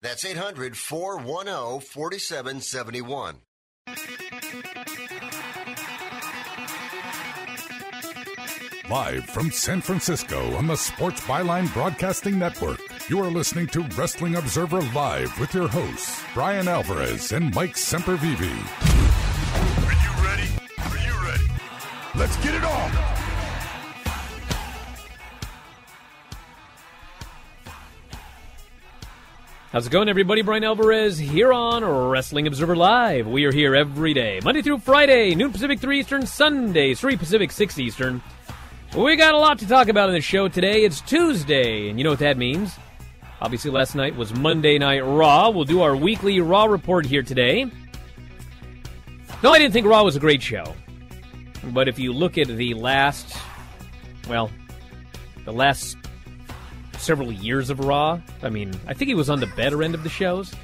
That's 800 410 4771. Live from San Francisco on the Sports Byline Broadcasting Network, you are listening to Wrestling Observer Live with your hosts, Bryan Alvarez and Mike Sempervive. Are you ready? Are you ready? Let's get it on! How's it going, everybody? Bryan Alvarez here on Wrestling Observer Live. We are here every day, Monday through Friday, noon Pacific, 3 Eastern, Sunday, 3 Pacific, 6 Eastern. We got a lot to talk about in the show today. It's Tuesday, and you know what that means. Obviously, last night was Monday Night Raw. We'll do our weekly Raw report here today. No, I didn't think Raw was a great show. But if you look at the last, well, the last several years of Raw. I mean, I think he was on the better end of the shows.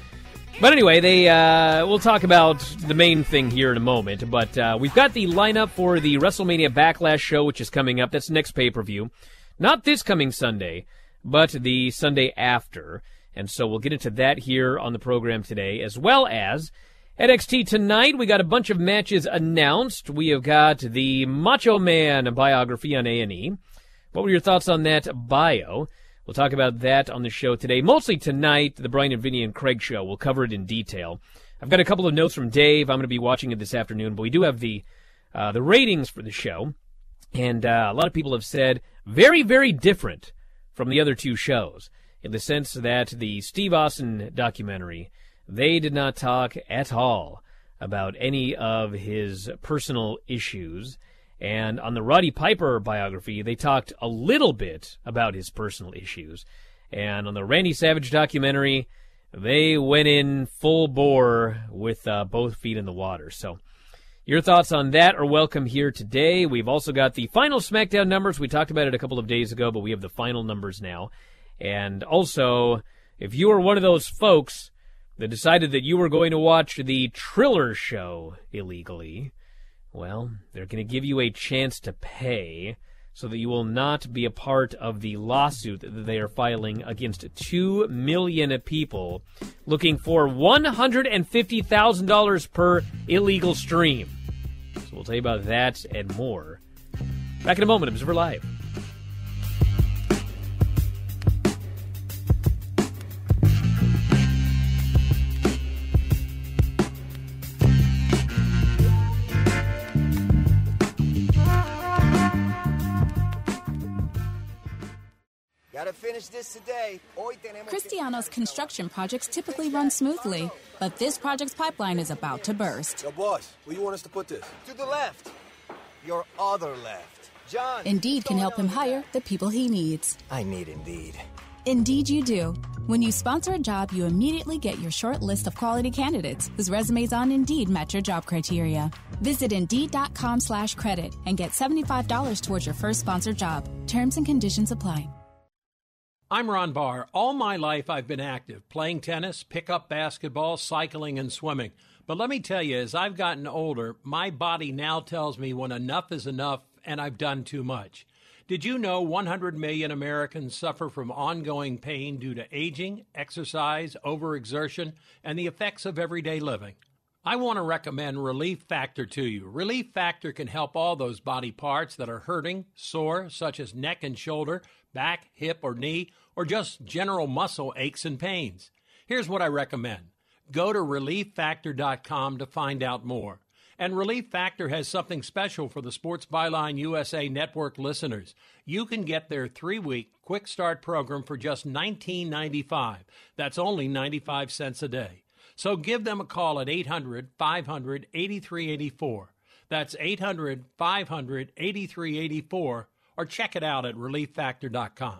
But anyway, they uh, we'll talk about the main thing here in a moment. But uh, we've got the lineup for the WrestleMania Backlash show, which is coming up. That's next pay per view, not this coming Sunday, but the Sunday after. And so we'll get into that here on the program today, as well as at NXT tonight. We got a bunch of matches announced. We have got the Macho Man biography on A and E. What were your thoughts on that bio? We'll talk about that on the show today. Mostly tonight, the Bryan and Vinny and Craig show. We'll cover it in detail. I've got a couple of notes from Dave. I'm going to be watching it this afternoon, but we do have the uh, the ratings for the show, and uh, a lot of people have said very, very different from the other two shows in the sense that the Steve Austin documentary they did not talk at all about any of his personal issues and on the Roddy Piper biography, they talked a little bit about his personal issues. And on the Randy Savage documentary, they went in full bore with uh, both feet in the water. So, your thoughts on that are welcome here today. We've also got the final SmackDown numbers. We talked about it a couple of days ago, but we have the final numbers now. And also, if you are one of those folks that decided that you were going to watch the Triller show illegally, well, they're going to give you a chance to pay so that you will not be a part of the lawsuit that they are filing against 2 million people looking for $150,000 per illegal stream. So we'll tell you about that and more. Back in a moment, Observer Live. Finish this today. Cristiano's construction projects typically run smoothly, but this project's pipeline is about to burst. Yo, boss, where you want us to put this? To the left. Your other left. John. Indeed can help him hire the people he needs. I need Indeed. Indeed, you do. When you sponsor a job, you immediately get your short list of quality candidates whose resumes on Indeed match your job criteria. Visit Indeed.com slash credit and get $75 towards your first sponsored job. Terms and conditions apply. I'm Ron Barr. All my life I've been active, playing tennis, pickup basketball, cycling, and swimming. But let me tell you, as I've gotten older, my body now tells me when enough is enough and I've done too much. Did you know 100 million Americans suffer from ongoing pain due to aging, exercise, overexertion, and the effects of everyday living? I want to recommend Relief Factor to you. Relief Factor can help all those body parts that are hurting, sore, such as neck and shoulder, back, hip, or knee, or just general muscle aches and pains. Here's what I recommend Go to relieffactor.com to find out more. And Relief Factor has something special for the Sports Byline USA Network listeners. You can get their three week quick start program for just $19.95. That's only 95 cents a day. So give them a call at 800 500 8384. That's 800 500 8384 or check it out at relieffactor.com.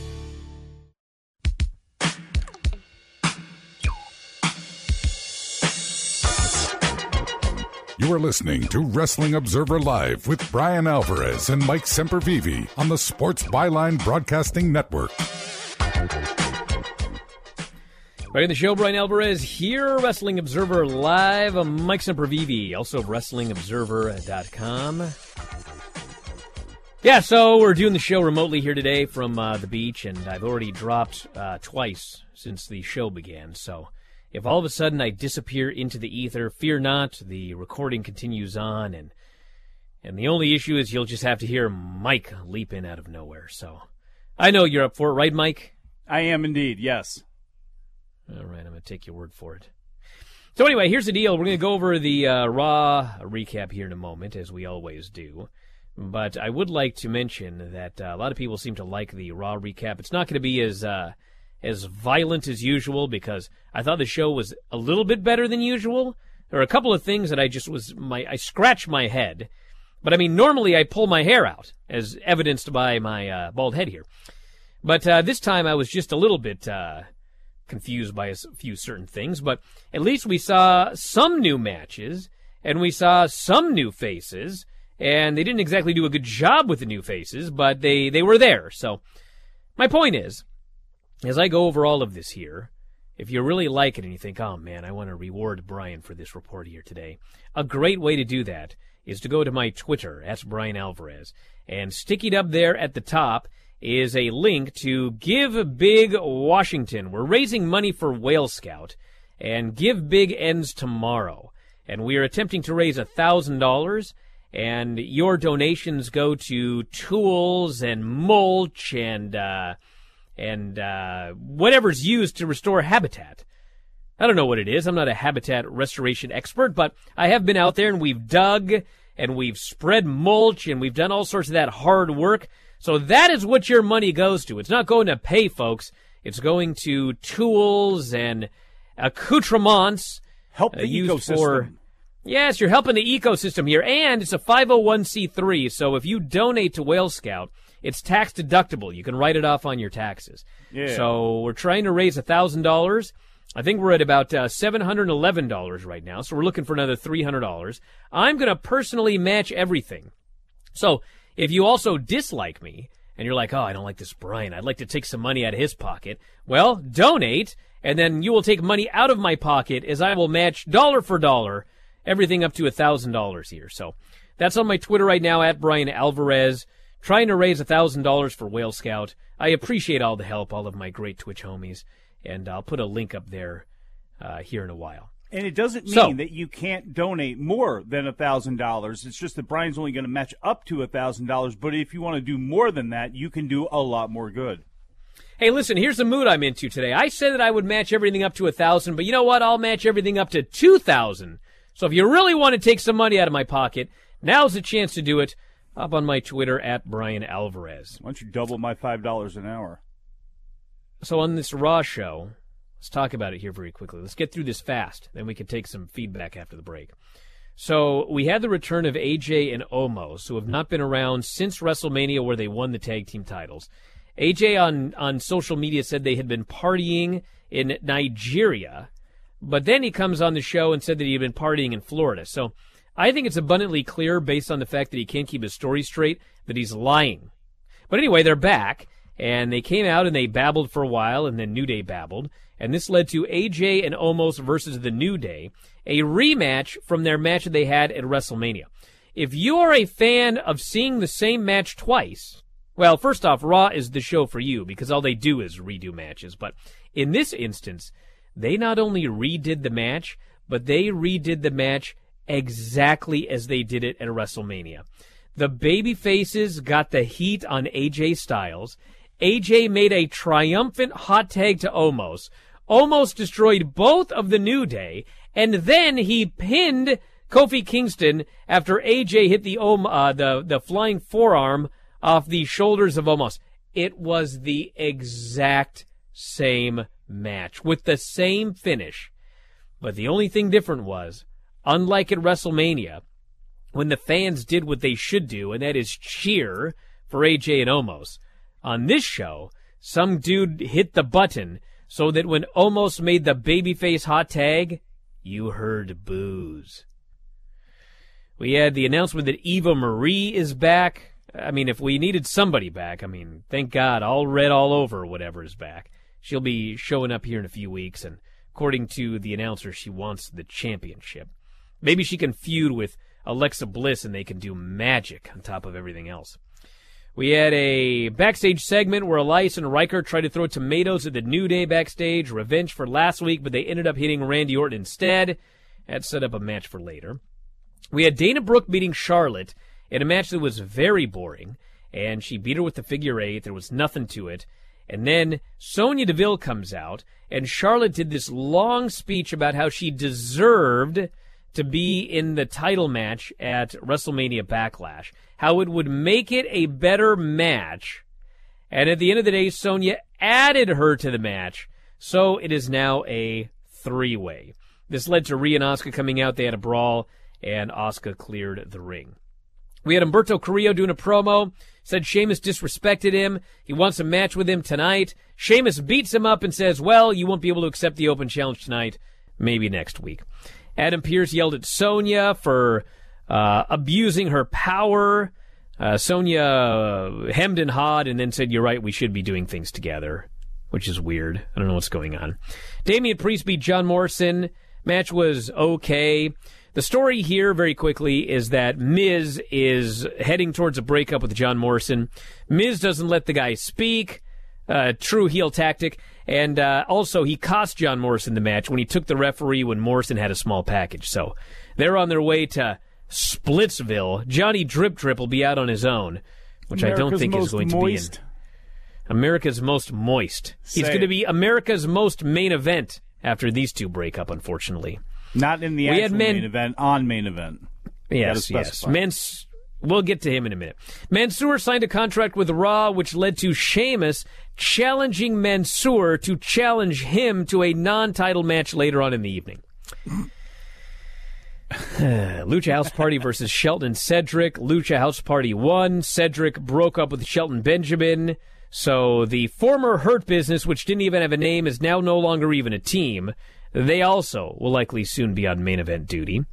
You are listening to Wrestling Observer Live with Bryan Alvarez and Mike Sempervive on the Sports Byline Broadcasting Network. Right in the show, Bryan Alvarez here, Wrestling Observer Live. I'm Mike Sempervive, also WrestlingObserver.com. Yeah, so we're doing the show remotely here today from uh, the beach, and I've already dropped uh, twice since the show began, so if all of a sudden I disappear into the ether, fear not. The recording continues on, and and the only issue is you'll just have to hear Mike leap in out of nowhere. So I know you're up for it, right, Mike? I am indeed. Yes. All right, I'm going to take your word for it. So anyway, here's the deal. We're going to go over the uh, Raw recap here in a moment, as we always do. But I would like to mention that uh, a lot of people seem to like the Raw recap. It's not going to be as uh, as violent as usual because I thought the show was a little bit better than usual. There are a couple of things that I just was my I scratched my head, but I mean normally I pull my hair out as evidenced by my uh, bald head here, but uh, this time I was just a little bit uh, confused by a few certain things. But at least we saw some new matches and we saw some new faces, and they didn't exactly do a good job with the new faces, but they they were there. So my point is as I go over all of this here, if you really like it and you think, oh man, I want to reward Bryan for this report here today, a great way to do that is to go to my Twitter, at Bryan Alvarez, and stickied up there at the top is a link to Give Big Washington. We're raising money for Whale Scout, and Give Big ends tomorrow. And we are attempting to raise a thousand dollars, and your donations go to tools and mulch and uh, and uh, whatever's used to restore habitat. I don't know what it is. I'm not a habitat restoration expert, but I have been out there and we've dug and we've spread mulch and we've done all sorts of that hard work. So that is what your money goes to. It's not going to pay folks. It's going to tools and accoutrements. Help the uh, ecosystem. For, yes, you're helping the ecosystem here. And it's a 501c3. So if you donate to Whale Scout, it's tax deductible. You can write it off on your taxes. Yeah. So we're trying to raise thousand dollars. I think we're at about uh, seven hundred eleven dollars right now. So we're looking for another three hundred dollars. I'm going to personally match everything. So if you also dislike me and you're like, oh, I don't like this Bryan. I'd like to take some money out of his pocket. Well, donate, and then you will take money out of my pocket as I will match dollar for dollar everything up to thousand dollars here. So that's on my Twitter right now at Bryan Alvarez trying to raise $1,000 for Whale Scout. I appreciate all the help, all of my great Twitch homies, and I'll put a link up there uh, here in a while. And it doesn't mean So- that you can't donate more than a thousand dollars. It's just that Bryan's only going to match up to a thousand dollars. But if you want to do more than that, you can do a lot more good. Hey, listen, here's the mood I'm into today. I said that I would match everything up to a thousand, but you know what? I'll match everything up to two thousand. So if you really want to take some money out of my pocket, now's the chance to do it. Up on my Twitter at Bryan Alvarez. Why don't you double my five dollars an hour? So on this Raw show, let's talk about it here very quickly. Let's get through this fast, then we can take some feedback after the break. So we had the return of AJ and Omos, who have not been around since WrestleMania, where they won the tag team titles. AJ on on social media said they had been partying in Nigeria, but then he comes on the show and said that he had been partying in Florida. So I think it's abundantly clear, based on the fact that he can't keep his story straight, that he's lying. But anyway, they're back, and they came out and they babbled for a while, and then New Day babbled, and this led to AJ and Omos versus the New Day, a rematch from their match that they had at WrestleMania. If you are a fan of seeing the same match twice, well, first off, Raw is the show for you because all they do is redo matches. But in this instance, they not only redid the match, but they redid the match exactly as they did it at WrestleMania. The baby faces got the heat on AJ Styles. AJ made a triumphant hot tag to Omos. Omos destroyed both of the New Day, and then he pinned Kofi Kingston after AJ hit the uh, the the flying forearm off the shoulders of Omos. It was the exact same match with the same finish. But the only thing different was, unlike at WrestleMania, when the fans did what they should do, and that is cheer for AJ and Omos. On this show, some dude hit the button so that when Omos made the babyface hot tag, you heard boos. We had the announcement that Eva Marie is back. I mean, if we needed somebody back, I mean, thank God, all red all over, whatever is back. She'll be showing up here in a few weeks, and according to the announcer, she wants the championship. Maybe she can feud with Alexa Bliss and they can do magic on top of everything else. We had a backstage segment where Elias and Ryker tried to throw tomatoes at the New Day backstage, revenge for last week, but they ended up hitting Randy Orton instead. That set up a match for later. We had Dana Brooke beating Charlotte in a match that was very boring, and she beat her with the figure eight. There was nothing to it. And then Sonya Deville comes out, and Charlotte did this long speech about how she deserved to be in the title match at WrestleMania Backlash, how it would make it a better match. And at the end of the day, Sonya added her to the match, so it is now a three way. This led to Rhea and Asuka coming out. They had a brawl, and Asuka cleared the ring. We had Humberto Carrillo doing a promo. Said Sheamus disrespected him. He wants a match with him tonight. Sheamus beats him up and says, Well, you won't be able to accept the open challenge tonight. Maybe next week. Adam Pearce yelled at Sonya for uh, abusing her power. Uh, Sonya uh, hemmed and hawed and then said, You're right, we should be doing things together, which is weird. I don't know what's going on. Damian Priest beat John Morrison. Match was okay. The story here, very quickly, is that Miz is heading towards a breakup with John Morrison. Miz doesn't let the guy speak. Uh, true heel tactic. And uh, also, he cost John Morrison the match when he took the referee when Morrison had a small package. So they're on their way to Splitsville. Johnny Drip Drip will be out on his own, which I don't think is going moist. to be in America's most moist. He's going to be America's most main event after these two break up, unfortunately. Not in the We actual had men- main event, on main event. Yes, yes. specify. We'll get to him in a minute. Mansoor signed a contract with Raw, which led to Sheamus challenging Mansoor to challenge him to a non-title match later on in the evening. Lucha House Party versus Shelton Cedric. Lucha House Party won. Cedric broke up with Shelton Benjamin. So the former Hurt Business, which didn't even have a name, is now no longer even a team. They also will likely soon be on main event duty.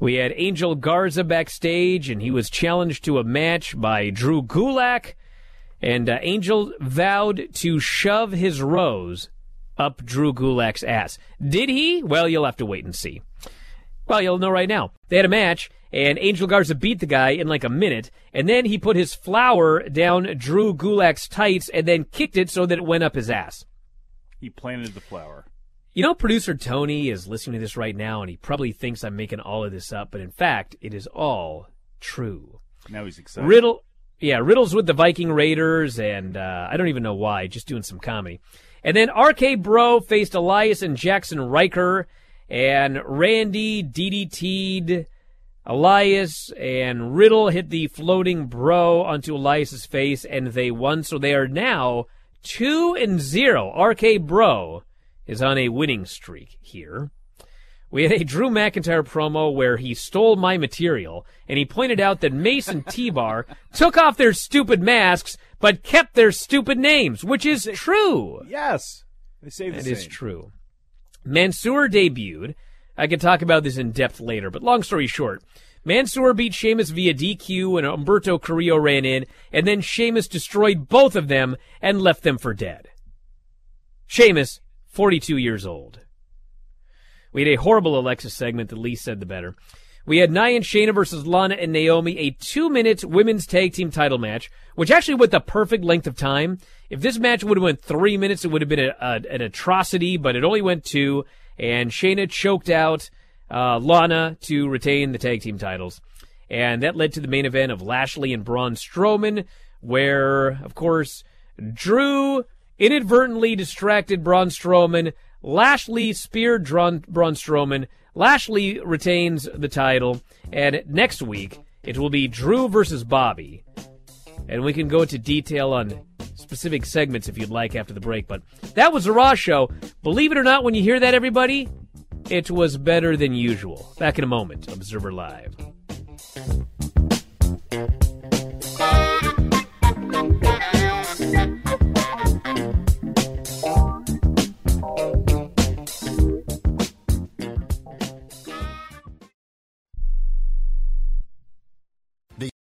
We had Angel Garza backstage, and he was challenged to a match by Drew Gulak. And uh, Angel vowed to shove his rose up Drew Gulak's ass. Did he? Well, you'll have to wait and see. Well, you'll know right now. They had a match, and Angel Garza beat the guy in like a minute, and then he put his flower down Drew Gulak's tights and then kicked it so that it went up his ass. He planted the flower. You know, producer Tony is listening to this right now, and he probably thinks I'm making all of this up, but in fact, it is all true. Now he's excited. Riddle, yeah, Riddle's with the Viking Raiders, and uh, I don't even know why, just doing some comedy. And then RK Bro faced Elias and Jaxson Ryker, and Randy DDT'd Elias, and Riddle hit the floating bro onto Elias's face, and they won. So they are now two and zero. RK Bro is on a winning streak here. We had a Drew McIntyre promo where he stole my material, and he pointed out that Mace and T-Bar took off their stupid masks, but kept their stupid names, which is true. Yes. They say the That same. is true. Mansoor debuted. I can talk about this in depth later, but long story short, Mansoor beat Sheamus via DQ and Humberto Carrillo ran in, and then Sheamus destroyed both of them and left them for dead. Sheamus, 42 years old. We had a horrible Alexa segment, the least said the better. We had Nia and Shayna versus Lana and Naomi, a two minute women's tag team title match, which actually went the perfect length of time. If this match would have went three minutes, it would have been a, a, an atrocity, but it only went two, and Shayna choked out uh, Lana to retain the tag team titles. And that led to the main event of Lashley and Braun Strowman, where, of course, Drew inadvertently distracted Braun Strowman. Lashley speared Braun, Braun Strowman. Lashley retains the title. And next week, it will be Drew versus Bobby. And we can go into detail on specific segments if you'd like after the break. But that was the Raw show. Believe it or not, when you hear that, everybody, it was better than usual. Back in a moment, Observer Live.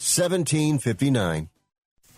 1759.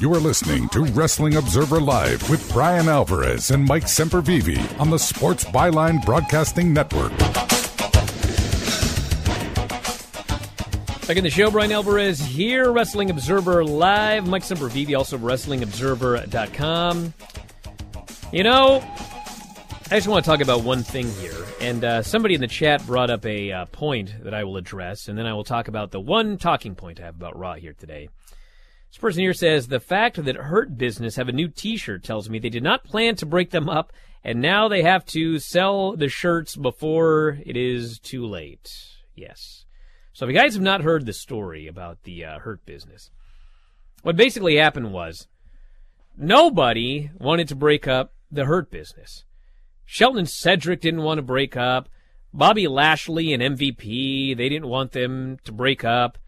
You are listening to Wrestling Observer Live with Bryan Alvarez and Mike Sempervive on the Sports Byline Broadcasting Network. Back in the show, Bryan Alvarez here, Wrestling Observer Live. Mike Sempervive, also WrestlingObserver.com. You know, I just want to talk about one thing here. And uh, somebody in the chat brought up a uh, point that I will address, and then I will talk about the one talking point I have about Raw here today. This person here says the fact that Hurt Business have a new T-shirt tells me they did not plan to break them up, and now they have to sell the shirts before it is too late. Yes. So if you guys have not heard the story about the uh, Hurt Business, what basically happened was nobody wanted to break up the Hurt Business. Shelton and Cedric didn't want to break up. Bobby Lashley and MVP, they didn't want them to break up.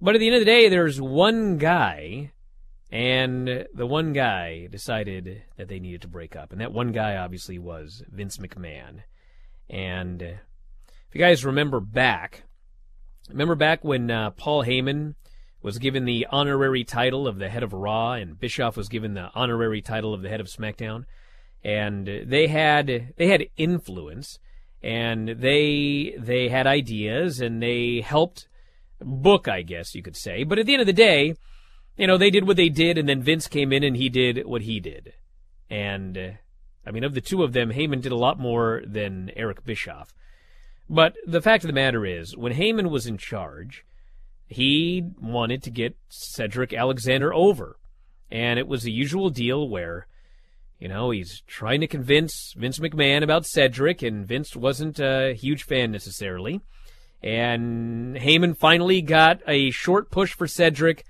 But at the end of the day, there's one guy, and the one guy decided that they needed to break up. And that one guy obviously was Vince McMahon. And if you guys remember back, remember back when uh, Paul Heyman was given the honorary title of the head of Raw, and Bischoff was given the honorary title of the head of SmackDown, and they had they had influence, and they they had ideas, and they helped book, I guess you could say. But at the end of the day, you know, they did what they did, and then Vince came in and he did what he did. And, I mean, of the two of them, Heyman did a lot more than Eric Bischoff. But the fact of the matter is, when Heyman was in charge, he wanted to get Cedric Alexander over. And it was the usual deal where, you know, he's trying to convince Vince McMahon about Cedric, and Vince wasn't a huge fan necessarily. And Heyman finally got a short push for Cedric,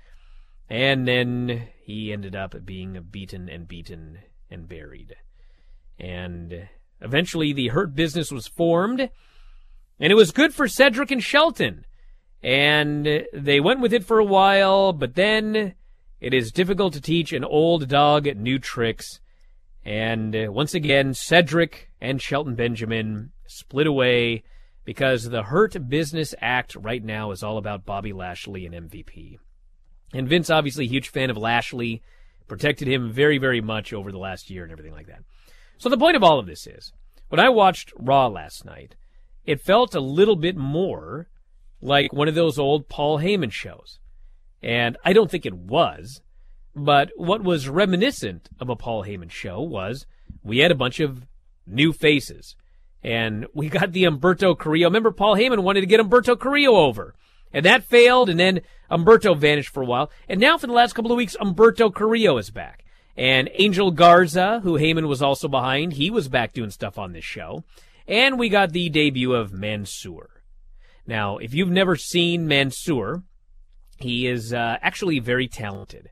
and then he ended up being beaten and beaten and buried. And eventually the Hurt Business was formed, and it was good for Cedric and Shelton. And they went with it for a while, but then it is difficult to teach an old dog new tricks. And uh, once again, Cedric and Shelton Benjamin split away because the Hurt Business Act right now is all about Bobby Lashley and MVP. And Vince, obviously, huge fan of Lashley, protected him very, very much over the last year and everything like that. So the point of all of this is, when I watched Raw last night, it felt a little bit more like one of those old Paul Heyman shows. And I don't think it was, but what was reminiscent of a Paul Heyman show was we had a bunch of new faces. And we got the Humberto Carrillo. Remember, Paul Heyman wanted to get Humberto Carrillo over. And that failed, and then Humberto vanished for a while. And now, for the last couple of weeks, Humberto Carrillo is back. And Angel Garza, who Heyman was also behind, he was back doing stuff on this show. And we got the debut of Mansoor. Now, if you've never seen Mansoor, he is uh, actually very talented.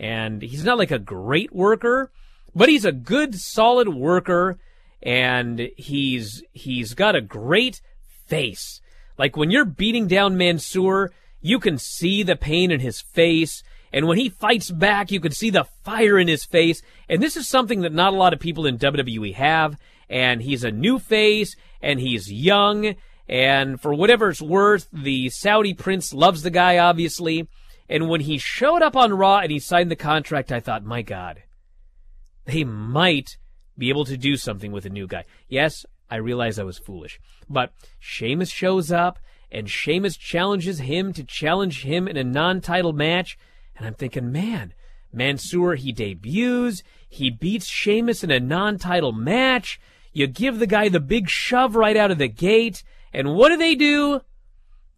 And he's not like a great worker, but he's a good, solid worker and he's he's got a great face. Like when you're beating down Mansoor, you can see the pain in his face. And when he fights back, you can see the fire in his face. And this is something that not a lot of people in WWE have. And he's a new face, and he's young. And for whatever it's worth, the Saudi prince loves the guy, obviously. And when he showed up on Raw and he signed the contract, I thought, my God, they might be able to do something with a new guy. Yes, I realize I was foolish. But Sheamus shows up, and Sheamus challenges him to challenge him in a non title match. And I'm thinking, man, Mansoor, he debuts, he beats Sheamus in a non title match. You give the guy the big shove right out of the gate. And what do they do?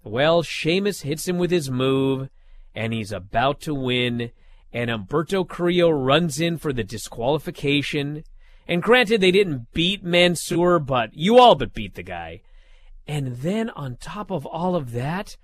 Well, Sheamus hits him with his move, and he's about to win. And Humberto Carrillo runs in for the disqualification. And granted, they didn't beat Mansoor, but you all but beat the guy. And then on top of all of that,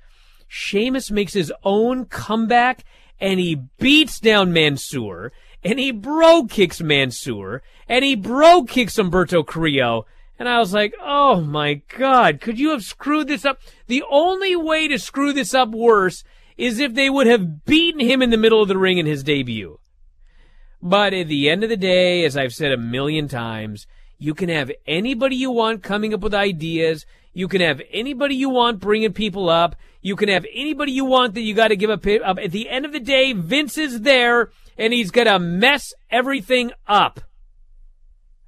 Sheamus makes his own comeback and he beats down Mansoor and he bro kicks Mansoor and he bro kicks Humberto Carrillo. And I was like, oh my God, could you have screwed this up? The only way to screw this up worse is if they would have beaten him in the middle of the ring in his debut. But at the end of the day, as I've said a million times, you can have anybody you want coming up with ideas. You can have anybody you want bringing people up. You can have anybody you want that you got to give up. At the end of the day, Vince is there and he's going to mess everything up.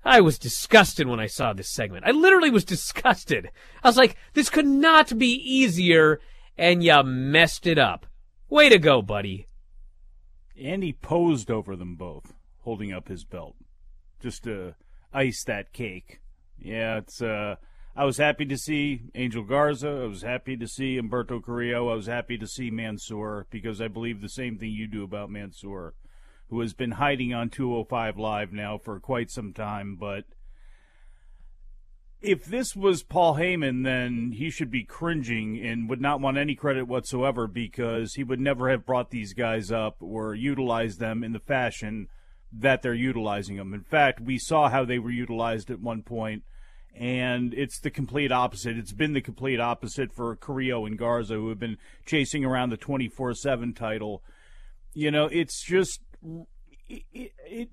I was disgusted when I saw this segment. I literally was disgusted. I was like, this could not be easier, and you messed it up. Way to go, buddy. And he posed over them both, holding up his belt, just to ice that cake. Yeah, it's uh I was happy to see Angel Garza. I was happy to see Humberto Carrillo. I was happy to see Mansoor because I believe the same thing you do about Mansoor who has been hiding on 205 Live now for quite some time. But if this was Paul Heyman, then he should be cringing and would not want any credit whatsoever because he would never have brought these guys up or utilized them in the fashion that they're utilizing them. In fact, we saw how they were utilized at one point, and it's the complete opposite. It's been the complete opposite for Carrillo and Garza, who have been chasing around the 24 7 title. You know, it's just it, it, it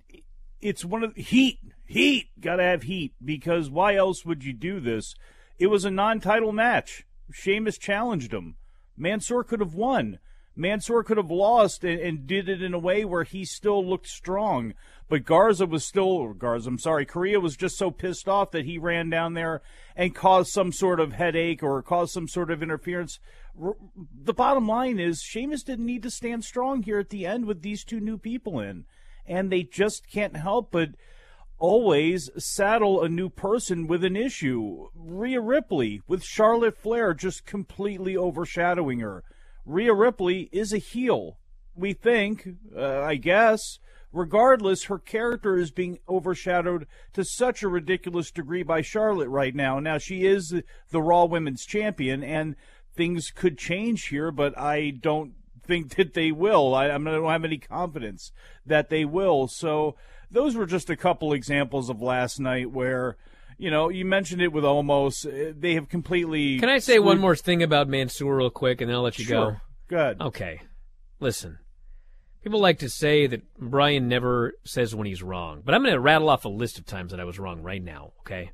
it's one of the, heat, heat. Got to have heat because why else would you do this? It was a non-title match. Sheamus challenged him. Mansoor could have won. Mansoor could have lost and, and, did it in a way where he still looked strong. But Garza was still, Garza, I'm sorry, Korea was just so pissed off that he ran down there and caused some sort of headache or caused some sort of interference the bottom line is Sheamus didn't need to stand strong here at the end with these two new people in. And they just can't help but always saddle a new person with an issue. Rhea Ripley with Charlotte Flair just completely overshadowing her. Rhea Ripley is a heel. We think, uh, I guess. Regardless, her character is being overshadowed to such a ridiculous degree by Charlotte right now. Now, she is the Raw Women's Champion, and things could change here, but I don't think that they will. I, I don't have any confidence that they will. So those were just a couple examples of last night where. You know, you mentioned it with Omos. Uh, they have completely. Can I say screwed... one more thing about Mansoor real quick, and then I'll let you sure. go? Good. Okay. Listen, people like to say that Bryan never says when he's wrong, but I'm going to rattle off a list of times that I was wrong right now. Okay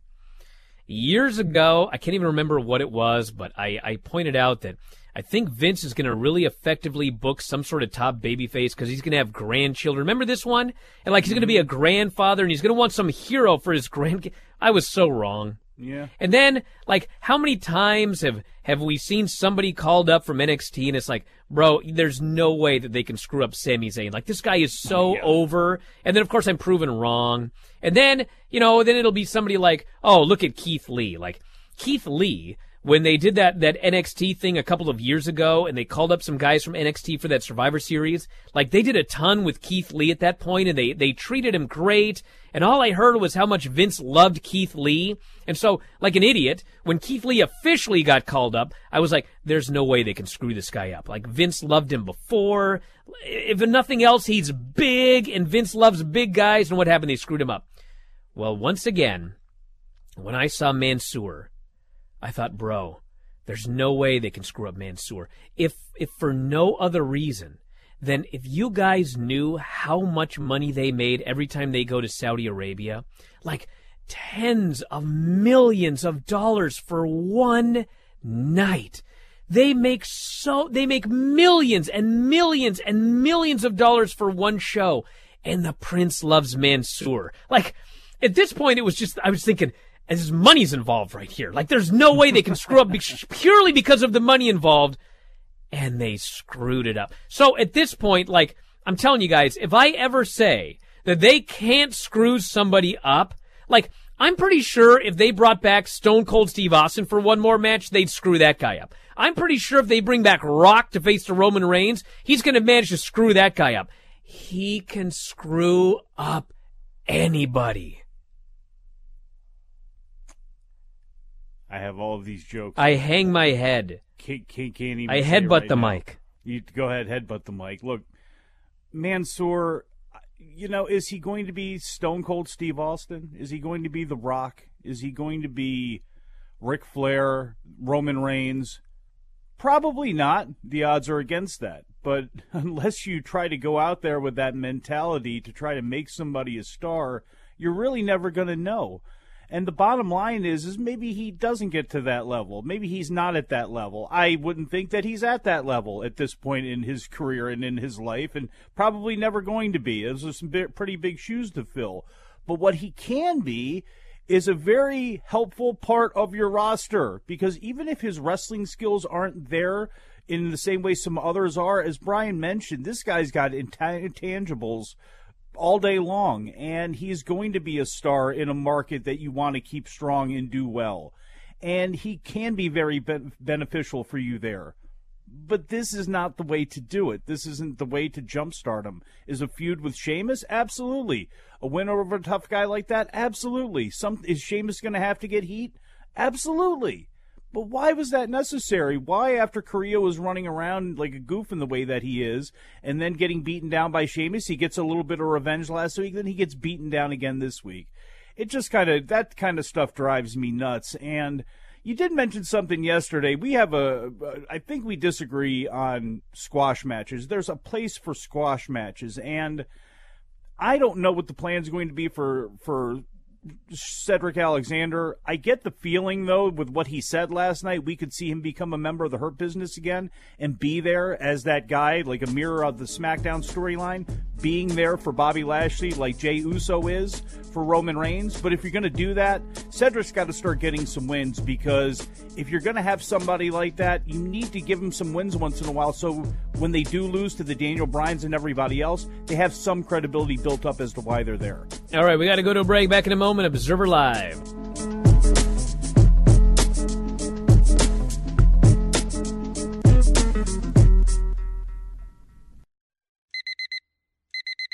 years ago, I can't even remember what it was, but I, I pointed out that I think Vince is going to really effectively book some sort of top babyface because he's going to have grandchildren. Remember this one? And like he's going to be a mm-hmm. grandfather and he's going to want some hero for his grand. I was so wrong. Yeah. And then, like, how many times have have we seen somebody called up from NXT and it's like, bro, there's no way that they can screw up Sami Zayn. Like, this guy is so yeah. over. And then, of course, I'm proven wrong. And then, you know, then it'll be somebody like, oh, look at Keith Lee. Like, Keith Lee when they did that that NXT thing a couple of years ago and they called up some guys from NXT for that Survivor series, like they did a ton with Keith Lee at that point and they they treated him great and all I heard was how much Vince loved Keith Lee. And so, like an idiot, when Keith Lee officially got called up, I was like, there's no way they can screw this guy up. Like Vince loved him before. If nothing else, he's big and Vince loves big guys and what happened? They screwed him up. Well, once again, when I saw Mansoor I thought, bro, there's no way they can screw up Mansoor. If if for no other reason than if you guys knew how much money they made every time they go to Saudi Arabia, like tens of millions of dollars for one night. They make so they make millions and millions and millions of dollars for one show. And the prince loves Mansoor. Like at this point it was just I was thinking as money's involved right here. Like there's no way they can screw up purely because of the money involved. And they screwed it up. So at this point, like, I'm telling you guys, if I ever say that they can't screw somebody up, like, I'm pretty sure if they brought back Stone Cold Steve Austin for one more match, they'd screw that guy up. I'm pretty sure if they bring back Rock to face the Roman Reigns, he's going to manage to screw that guy up. He can screw up anybody. I have all of these jokes. I hang my head. Can't, can't, can't even. I headbutt right the now. mic. You go ahead, headbutt the mic. Look, Mansoor, you know, is he going to be Stone Cold Steve Austin? Is he going to be The Rock? Is he going to be Ric Flair, Roman Reigns? Probably not. The odds are against that. But unless you try to go out there with that mentality to try to make somebody a star, you're really never going to know. And the bottom line is, is maybe he doesn't get to that level. Maybe he's not at that level. I wouldn't think that he's at that level at this point in his career and in his life, and probably never going to be. Those are some pretty big shoes to fill. But what he can be is a very helpful part of your roster because even if his wrestling skills aren't there in the same way some others are, as Bryan mentioned, this guy's got inta- intangibles all day long, and he's going to be a star in a market that you want to keep strong and do well. And he can be very ben- beneficial for you there. But this is not the way to do it. This isn't the way to jumpstart him. Is a feud with Sheamus? Absolutely. A win over a tough guy like that? Absolutely. Some is Sheamus going to have to get heat? Absolutely. But why was that necessary? Why, after Carrillo was running around like a goof in the way that he is, and then getting beaten down by Sheamus, he gets a little bit of revenge last week, then he gets beaten down again this week. It just kind of, that kind of stuff drives me nuts. And you did mention something yesterday. We have a, I think we disagree on squash matches. There's a place for squash matches, and I don't know what the plan's going to be for, for Cedric Alexander. I get the feeling, though, with what he said last night, we could see him become a member of the Hurt Business again and be there as that guy, like a mirror of the SmackDown storyline, being there for Bobby Lashley, like Jey Uso is for Roman Reigns. But if you're going to do that, Cedric's got to start getting some wins because if you're going to have somebody like that, you need to give him some wins once in a while. So when they do lose to the Daniel Bryans and everybody else, they have some credibility built up as to why they're there. All right, we got to go to a break. Back in a moment. Observer Live.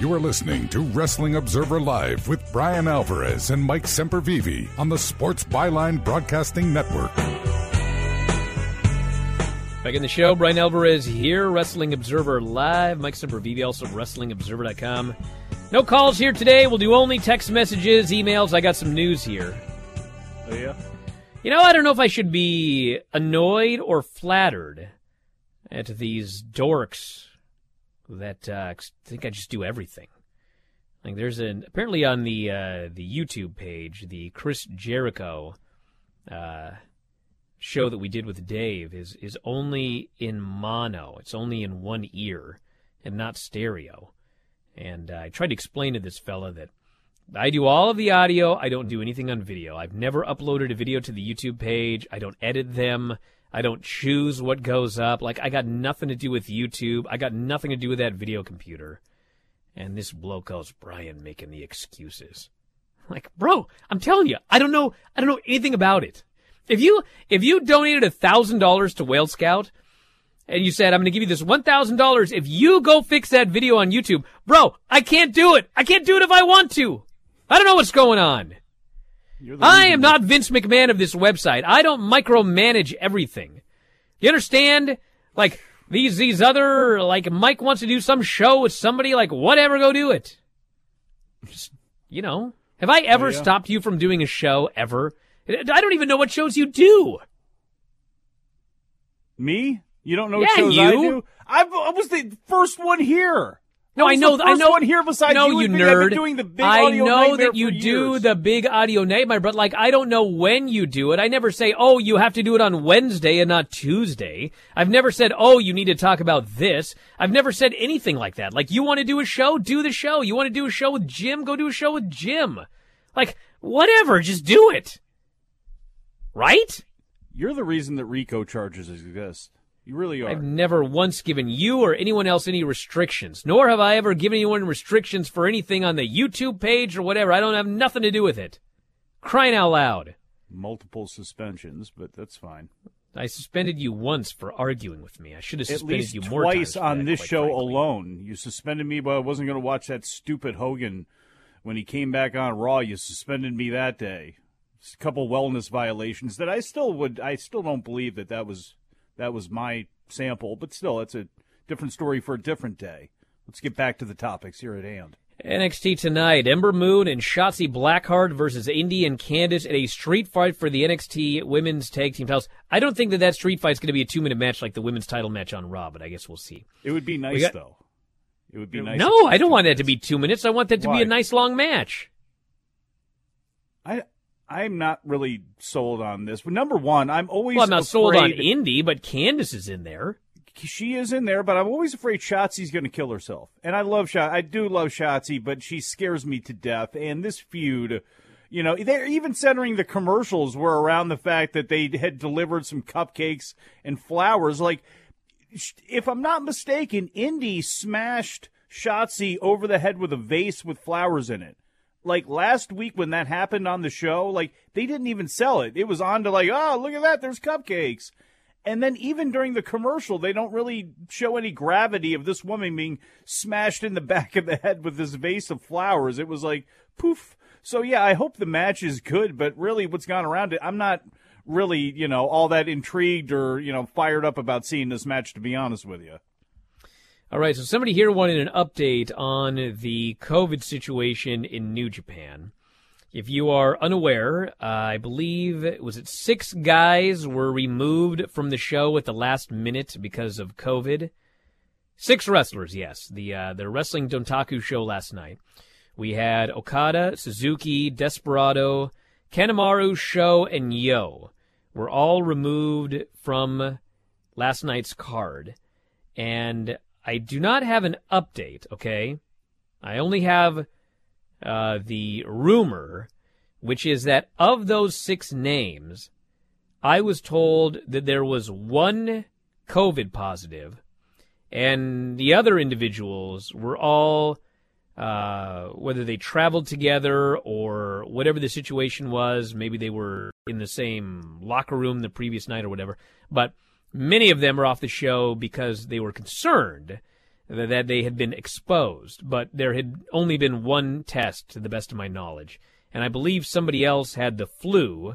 You are listening to Wrestling Observer Live with Bryan Alvarez and Mike Sempervive on the Sports Byline Broadcasting Network. Back in the show, Bryan Alvarez here, Wrestling Observer Live. Mike Sempervive, also WrestlingObserver.com. No calls here today. We'll do only text messages, emails. I got some news here. Oh, yeah? You know, I don't know if I should be annoyed or flattered at these dorks that uh, think I just do everything. Like there's an apparently on the uh, the YouTube page, the Chris Jericho uh, show that we did with Dave is is only in mono. It's only in one ear and not stereo. And uh, I tried to explain to this fella that I do all of the audio. I don't do anything on video. I've never uploaded a video to the YouTube page. I don't edit them. I don't choose what goes up. Like, I got nothing to do with YouTube. I got nothing to do with that video computer. And this bloke goes, Bryan making the excuses. Like, bro, I'm telling you, I don't know, I don't know anything about it. If you, if you donated a thousand dollars to Whale Scout, and you said, I'm going to give you this $1,000 if you go fix that video on YouTube. Bro, I can't do it. I can't do it if I want to. I don't know what's going on. I am not Vince McMahon of this website. I don't micromanage everything. You understand? Like these these other like Mike wants to do some show with somebody like whatever go do it. Just you know, have I ever Oh, yeah. stopped you from doing a show ever? I don't even know what shows you do. Me? You don't know Yeah, what shows I you. do? I, I was the first one here. No, I know. The I know. one here besides no, you, you nerd. I've been doing the big I know that you do years. the big audio nightmare, but like I don't know when you do it. I never say, "Oh, you have to do it on Wednesday and not Tuesday." I've never said, "Oh, you need to talk about this." I've never said anything like that. Like you want to do a show, do the show. You want to do a show with Jim, go do a show with Jim. Like whatever, just do it. Right? You're the reason that RICO charges exist. You really are. I've never once given you or anyone else any restrictions, nor have I ever given anyone restrictions for anything on the YouTube page or whatever. I don't have nothing to do with it. Crying out loud. Multiple suspensions, but that's fine. I suspended you once for arguing with me. I should have At suspended least you more twice on that, this show frankly. alone. You suspended me, but I wasn't going to watch that stupid Hogan when he came back on Raw. You suspended me that day. Just a couple wellness violations that I still would. I still don't believe that that was that was my sample, but still, it's a different story for a different day. Let's get back to the topics here at hand. NXT tonight: Ember Moon and Shotzi Blackheart versus Indi and Candice in a street fight for the NXT Women's Tag Team titles. I don't think that that street fight's going to be a two-minute match like the women's title match on Raw, but I guess we'll see. It would be nice got- though. It would be nice. No, I don't want that to be two minutes. I want that to Why? be a nice long match. I I'm not really sold on this. But number one, I'm always Well, I'm not sold on afraid- Indi, but Candice is in there. she is in there, but I'm always afraid Shotzi's going to kill herself. And I love Shot. I do love Shotzi, but she scares me to death. And this feud, you know, they're even centering the commercials were around the fact that they had delivered some cupcakes and flowers. Like, if I'm not mistaken, Indi smashed Shotzi over the head with a vase with flowers in it. Like last week when that happened on the show, like they didn't even sell it. It was on to like, oh, look at that, there's cupcakes. And then even during the commercial, they don't really show any gravity of this woman being smashed in the back of the head with this vase of flowers. It was like poof. So yeah, I hope the match is good, but really what's gone around it, I'm not really, you know, all that intrigued or, you know, fired up about seeing this match to be honest with you. All right, so somebody here wanted an update on the COVID situation in New Japan. If you are unaware, uh, I believe was it six guys were removed from the show at the last minute because of COVID. Six wrestlers, yes. The uh, the wrestling Dontaku show last night. We had Okada, Suzuki, Desperado, Kanemaru, SHO, and YOH were all removed from last night's card, and I do not have an update. Okay, I only have uh, the rumor, which is that of those six names, I was told that there was one COVID positive, and the other individuals were all uh, whether they traveled together or whatever the situation was. Maybe they were in the same locker room the previous night or whatever. But many of them are off the show because they were concerned that they had been exposed. But there had only been one test, to the best of my knowledge. And I believe somebody else had the flu,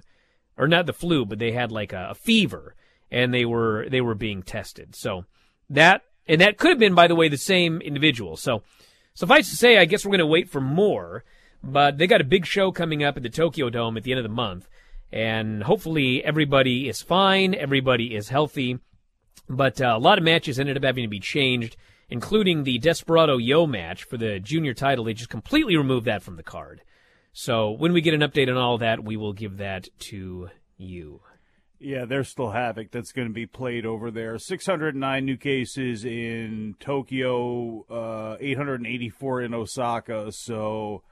or not the flu, but they had like a, a fever, and they were they were being tested. So that and that could have been, by the way, the same individual. So Suffice to say, I guess we're going to wait for more, but they got a big show coming up at the Tokyo Dome at the end of the month, and hopefully everybody is fine, everybody is healthy. But uh, a lot of matches ended up having to be changed, including the Desperado YOH match for the junior title. They just completely removed that from the card. So when we get an update on all that, we will give that to you. Yeah, there's still havoc that's going to be played over there. 609 new cases in Tokyo, uh, 884 in Osaka. So,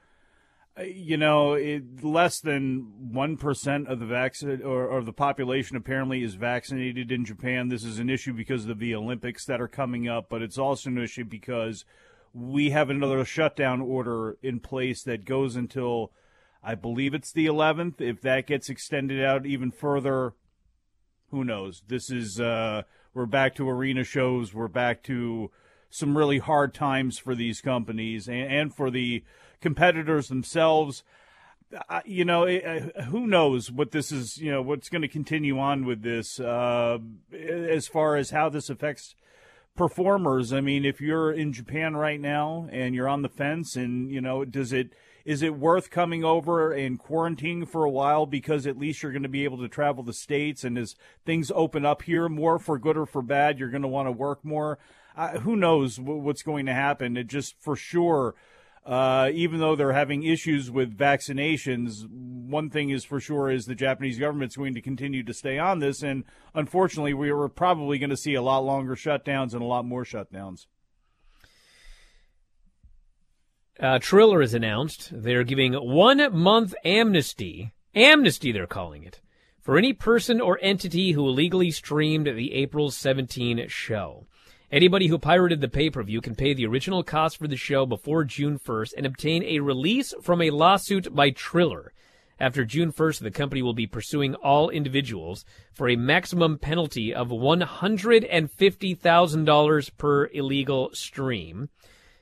you know, it, less than 1% of the vaccine or, or the population apparently is vaccinated in Japan. This is an issue because of the Olympics that are coming up, but it's also an issue because we have another shutdown order in place that goes until I believe it's the 11th. If that gets extended out even further, who knows? This is uh, we're back to arena shows. We're back to some really hard times for these companies and, and for the competitors themselves. You know, it, uh, who knows what this is? You know, what's going to continue on with this uh, as far as how this affects performers. I mean, if you're in Japan right now and you're on the fence, and you know, does it is it worth coming over and quarantining for a while because at least you're going to be able to travel the states and as things open up here more for good or for bad you're going to want to work more who knows what's going to happen it just for sure uh, even though they're having issues with vaccinations, one thing is for sure is the Japanese government's going to continue to stay on this, and unfortunately, we are probably going to see a lot longer shutdowns and a lot more shutdowns. Uh, Triller has announced they're giving one month amnesty, amnesty they're calling it, for any person or entity who illegally streamed the April 17 show. Anybody who pirated the pay per view can pay the original cost for the show before June 1st and obtain a release from a lawsuit by Triller. After June 1st, the company will be pursuing all individuals for a maximum penalty of $150,000 per illegal stream.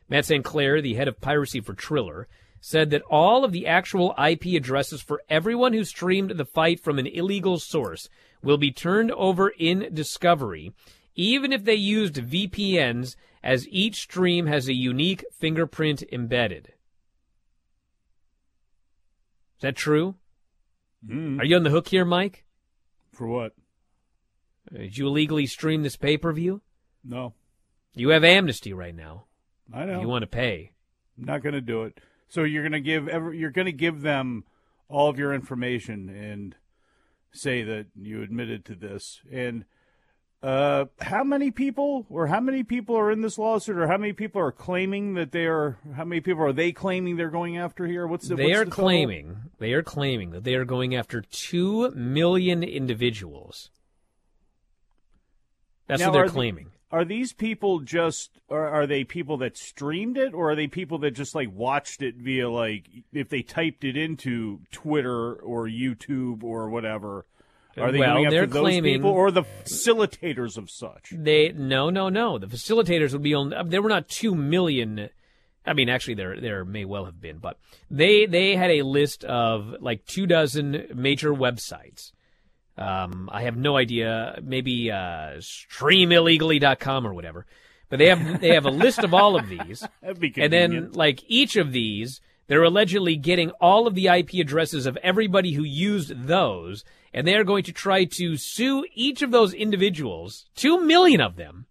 Matt St. Clair, the head of piracy for Triller, said that all of the actual IP addresses for everyone who streamed the fight from an illegal source will be turned over in Discovery, even if they used VPNs, as each stream has a unique fingerprint embedded. Is that true? Mm. Are you on the hook here, Mike? For what? Did you illegally stream this pay per view? No. You have amnesty right now. I know. You want to pay. I'm not going to do it. So you're going to give every, you're going to give them all of your information and say that you admitted to this. And uh, how many people or how many people are in this lawsuit or how many people are claiming that they are how many people are they claiming they're going after here? What's the They what's are the claiming total? they are claiming that they are going after 2 million individuals. That's Now, what they're are the- claiming. Are these people just or are they people that streamed it or are they people that just like watched it via like if they typed it into Twitter or YouTube or whatever? Are they Well, going after those claiming- people or the facilitators of such? They no no no. The facilitators would be on. uh, There were not two million. I mean, actually, there there may well have been, but they they had a list of like two dozen major websites. Um, I have no idea. Maybe uh, streamillegally.com or whatever. But they have they have a list of all of these, That'd be and then like each of these, they're allegedly getting all of the IP addresses of everybody who used those, and they are going to try to sue each of those individuals, two million of them.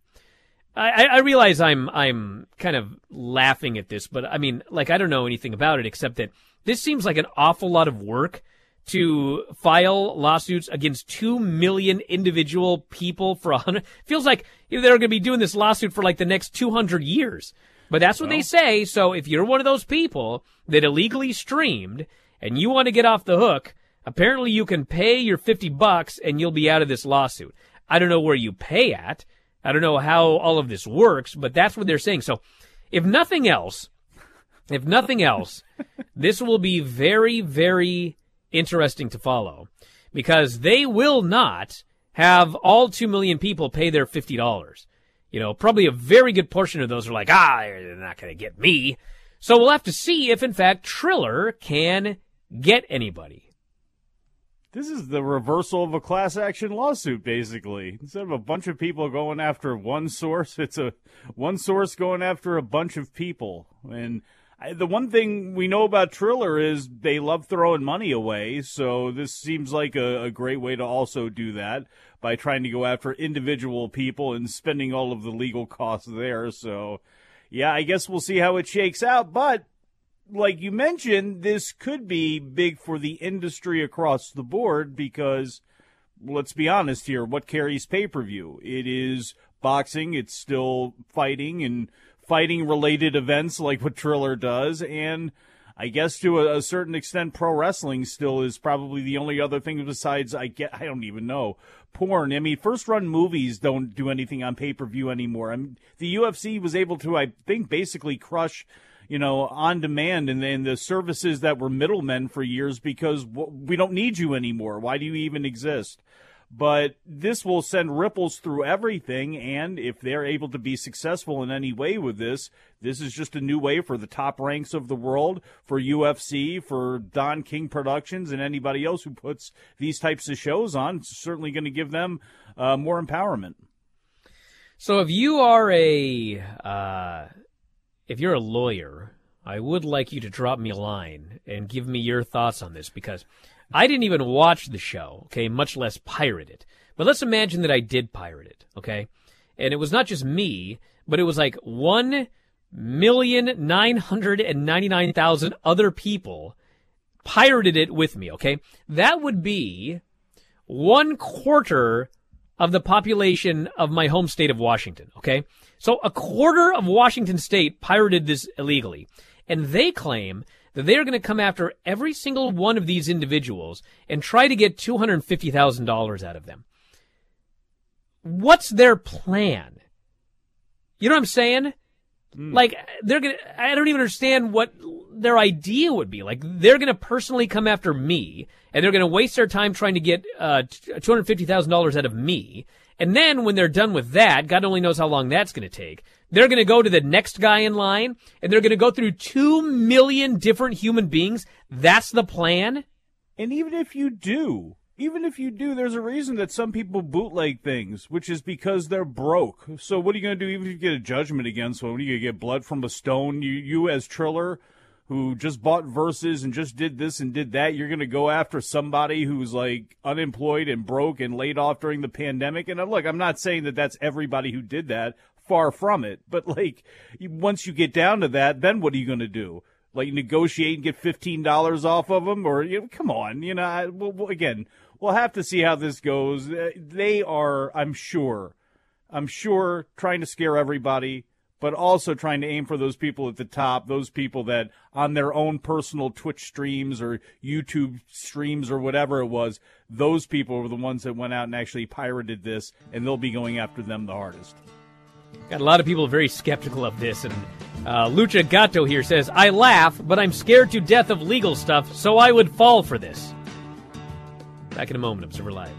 I, I- realize I'm I'm kind of laughing at this, but I mean, like I don't know anything about it except that this seems like an awful lot of work to file lawsuits against 2 million individual people for a hundred. Feels like they're going to be doing this lawsuit for like the next 200 years. But that's what well. they say. So if you're one of those people that illegally streamed and you want to get off the hook, apparently you can pay your 50 bucks and you'll be out of this lawsuit. I don't know where you pay at. I don't know how all of this works, but that's what they're saying. So if nothing else, if nothing else, this will be very, very interesting to follow because they will not have all 2 million people pay their $50. You know, probably a very good portion of those are like, ah, they're not going to get me. So we'll have to see if, in fact, Triller can get anybody. This is the reversal of a class action lawsuit, basically. Instead of a bunch of people going after one source, it's a one source going after a bunch of people. And I, the one thing we know about Triller is they love throwing money away. So this seems like a, a great way to also do that by trying to go after individual people and spending all of the legal costs there. So, yeah, I guess we'll see how it shakes out. But like you mentioned, this could be big for the industry across the board because let's be honest here, what carries pay per view? It is boxing, it's still fighting and fighting related events like what Triller does, and I guess to a, a, certain extent, pro wrestling still is probably the only other thing besides I get I don't even know porn. I mean, first run movies don't do anything on pay per view anymore. I mean, the UFC was able to, I think, basically crush you know, on demand and, then the services that were middlemen for years because we don't need you anymore. Why do you even exist? But this will send ripples through everything. And if they're able to be successful in any way with this, this is just a new way for the top ranks of the world, for UFC, for Don King Productions, and anybody else who puts these types of shows on. It's certainly going to give them uh, more empowerment. So if you are a uh, if you're a lawyer, I would like you to drop me a line and give me your thoughts on this because I didn't even watch the show, okay, much less pirate it. But let's imagine that I did pirate it, okay? And it was not just me, but it was like 1,999,000 other people pirated it with me, okay? That would be one quarter of the population of my home state of Washington, okay? So a quarter of Washington state pirated this illegally. And they claim that they are going to come after every single one of these individuals and try to get $250,000 out of them. What's their plan? You know what I'm saying? Mm. Like they're gonna. I don't even understand what their idea would be. Like they're gonna personally come after me, and they're gonna waste their time trying to get uh, two hundred fifty thousand dollars out of me. And then when they're done with that, God only knows how long that's gonna take. They're gonna go to the next guy in line, and they're gonna go through two million different human beings. That's the plan. And even if you do, even if you do, there's a reason that some people bootleg things, which is because they're broke. So what are you going to do even if you get a judgment against? What are you going to get blood from a stone? You, you as Triller, who just bought Verzuz and just did this and did that, you're going to go after somebody who's like unemployed and broke and laid off during the pandemic. And uh, look, I'm not saying that that's everybody who did that. Far from it. But like, once you get down to that, then what are you going to do? Like negotiate and get fifteen dollars off of them, or you know, come on, you know. I, well, again, we'll have to see how this goes. Uh, they are, I'm sure, I'm sure, trying to scare everybody, but also trying to aim for those people at the top, those people that on their own personal Twitch streams or YouTube streams or whatever it was, those people were the ones that went out and actually pirated this, and they'll be going after them the hardest. Got a lot of people very skeptical of this, and uh, Lucha Gato here says, I laugh, but I'm scared to death of legal stuff, so I would fall for this. Back in a moment, Observer Live.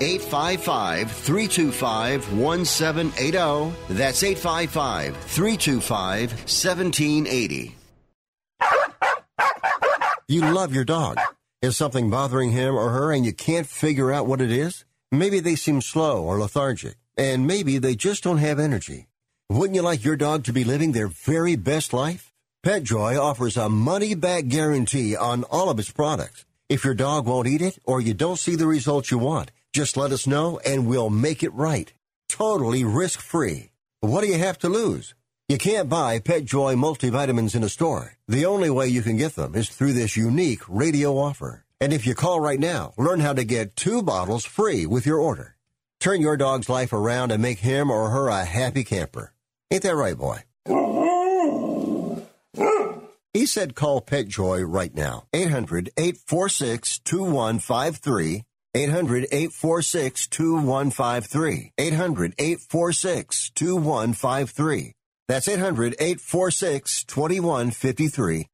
855 325 1780. That's 855 325 1780. You love your dog. Is something bothering him or her and you can't figure out what it is? Maybe they seem slow or lethargic, and maybe they just don't have energy. Wouldn't you like your dog to be living their very best life? PetJoy offers a money back guarantee on all of its products. If your dog won't eat it or you don't see the results you want, just let us know and we'll make it right. Totally risk free. What do you have to lose? You can't buy PetJoy multivitamins in a store. The only way you can get them is through this unique radio offer. And if you call right now, learn how to get two bottles free with your order. Turn your dog's life around and make him or her a happy camper. Ain't that right, boy? He said call PetJoy right now. 800 846 2153. 800 846 2153. 800 846 2153. That's 800 846 2153.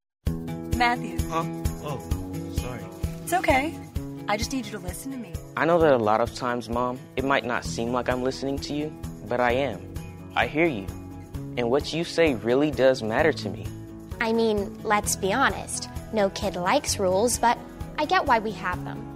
Matthew. Huh? Oh, sorry. It's okay. I just need you to listen to me. I know that a lot of times, Mom, it might not seem like I'm listening to you, but I am. I hear you. And what you say really does matter to me. I mean, let's be honest. No kid likes rules, but I get why we have them.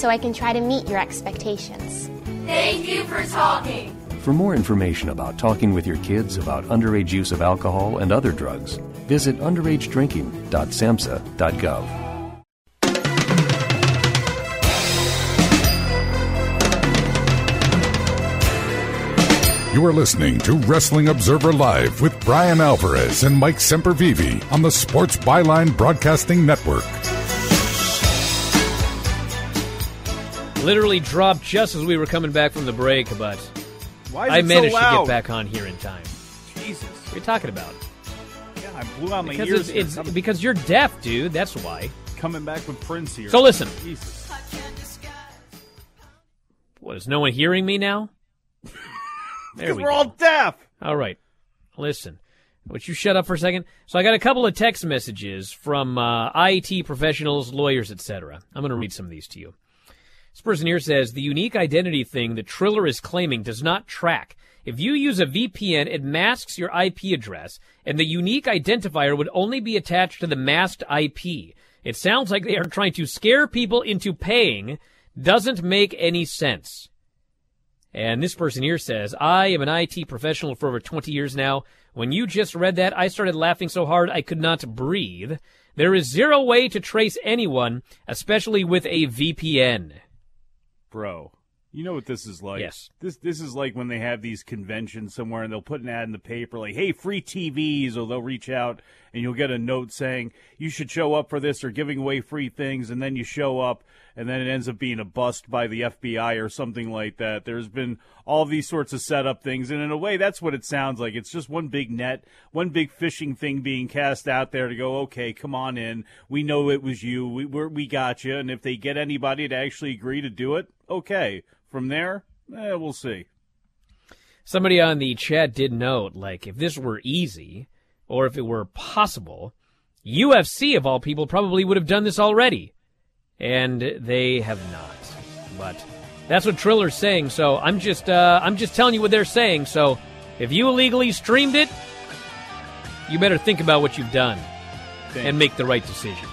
so I can try to meet your expectations. Thank you for talking. For more information about talking with your kids about underage use of alcohol and other drugs, visit underagedrinking.samhsa.gov. You are listening to Wrestling Observer Live with Bryan Alvarez and Mike Sempervive on the Sports Byline Broadcasting Network. Literally dropped just as we were coming back from the break, but Why is I it so managed to get back on here in time. Jesus. What are you talking about? Yeah, I blew out my Because ears. it's, it's because you're deaf, dude. That's why. coming back with Prince here. So listen. Jesus. What is no one hearing me now? There Because we we're go. all deaf. All right. Listen. Would you shut up for a second? So I got a couple of text messages from uh, IT professionals, lawyers, etc. I'm going to read some of these to you. This person here says the unique identity thing that Triller is claiming does not track. If you use a VPN, it masks your IP address, and the unique identifier would only be attached to the masked IP. It sounds like they are trying to scare people into paying. Doesn't make any sense. And this person here says, I am an IT professional for over 20 years now. When you just read that, I started laughing so hard I could not breathe. There is zero way to trace anyone, especially with a VPN. Bro, you know what this is like? Yes. This this is like when they have these conventions somewhere and they'll put an ad in the paper like, "Hey, free TVs," or they'll reach out and you'll get a note saying you should show up for this or giving away free things, and then you show up and then it ends up being a bust by the FBI or something like that. There's been all these sorts of setup things, and in a way, that's what it sounds like. It's just one big net, one big fishing thing being cast out there to go, okay, come on in. We know it was you. We we got you, and if they get anybody to actually agree to do it, okay. From there, eh, we'll see. Somebody on the chat did note, like, if this were easy, or if it were possible, UFC, of all people, probably would have done this already. And they have not. But that's what Triller's saying, so I'm just, uh, I'm just telling you what they're saying, so if you illegally streamed it, you better think about what you've done and make the right decision.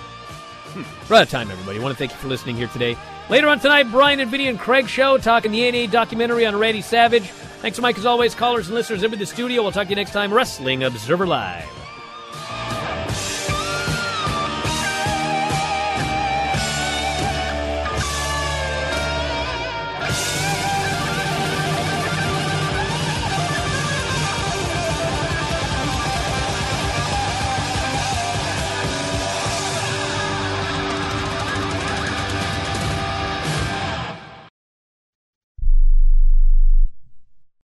We're out of time, everybody. I want to thank you for listening here today. Later on tonight, Bryan and Vinny and Craig show talking the A&E documentary on Randy Savage. Thanks, to Mike, as always, callers and listeners in the studio. We'll talk to you next time, Wrestling Observer Live.